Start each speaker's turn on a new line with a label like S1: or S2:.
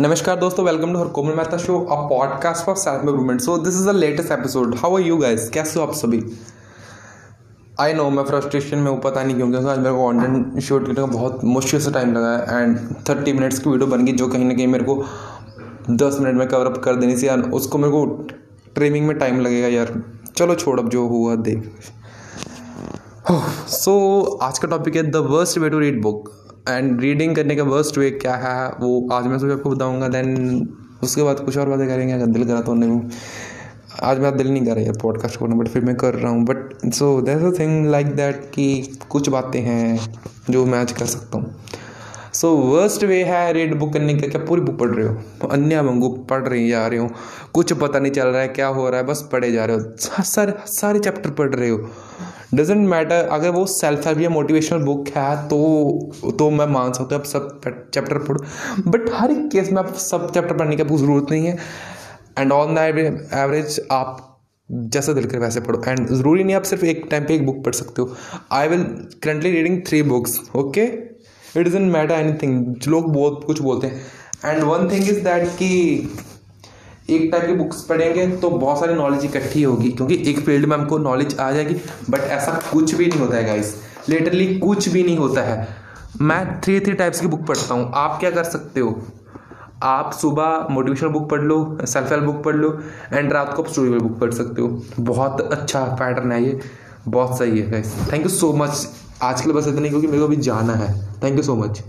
S1: नमस्कार दोस्तों welcome to her Komal Mehta show a podcast for self improvement so this is the latest episode how are you guys कैसे हो आप सभी? I know मैं frustration में हूँ, पता नहीं क्यों, क्योंकि आज मेरे को कंटेंट शूट करने का बहुत मुश्किल से टाइम लगा है एंड थर्टी मिनट्स की वीडियो बन गई जो कहीं ना कहीं मेरे को दस मिनट में कवर अप कर देनी थी उसको मेरे को ट्रिमिंग में टाइम लगेगा यार। चलो छोड़ अब जो हुआ, देख। सो so, आज का टॉपिक है the worst way to read book and reading करने का वर्स्ट वे क्या है वो आज मैं सुबह आपको बताऊँगा देन उसके बाद कुछ और बातें करेंगे अगर दिल करा तो नहीं आज मेरा दिल नहीं कर रहा यार पॉडकास्ट करना बट फिर मैं कर रहा हूँ। But so there a thing like that कि कुछ बातें हैं जो मैं आज कर सकता हूँ। सो वर्स्ट वे है रीड बुक करने का क्या पूरी बुक पढ़ रहे हो? अन्य मंगू पढ़ रही जा रहे हो। कुछ पता नहीं चल रहा है क्या हो रहा है बस पढ़े जा रहे हो। सारे सारे चैप्टर पढ़ रहे हो। डजेंट मैटर अगर वो सेल्फ हेल्प या मोटिवेशनल बुक है तो तो मैं मान सकता हूँ आप सब चैप्टर पढ़ो बट हर एक केस में आप सब चैप्टर पढ़ने की आपको ज़रूरत नहीं है एंड ऑन द एवरेज आप जैसा दिल कर वैसे पढ़ो एंड ज़रूरी नहीं आप सिर्फ़ एक टाइम पे एक बुक पढ़ सकते हो। I will currently reading three books okay it doesn't matter anything लोग बहुत कुछ बोलते हैं and one thing is that कि एक टाइप की बुक्स पढ़ेंगे तो बहुत सारी नॉलेज इकट्ठी होगी, क्योंकि एक फ़ील्ड में हमको नॉलेज आ जाएगी बट ऐसा कुछ भी नहीं होता है गाइस लिटरली कुछ भी नहीं होता है. मैं थ्री थ्री टाइप्स की बुक पढ़ता हूँ. आप क्या कर सकते हो? आप सुबह मोटिवेशनल बुक पढ़ लो सेल्फ हेल्प बुक पढ़ लो एंड रात को आप स्टोरी बुक पढ़ सकते हो. बहुत अच्छा पैटर्न है ये. बहुत सही है guys thank you so much आज के लिए बस इतना ही, क्योंकि मेरे को अभी जाना है. Thank you so much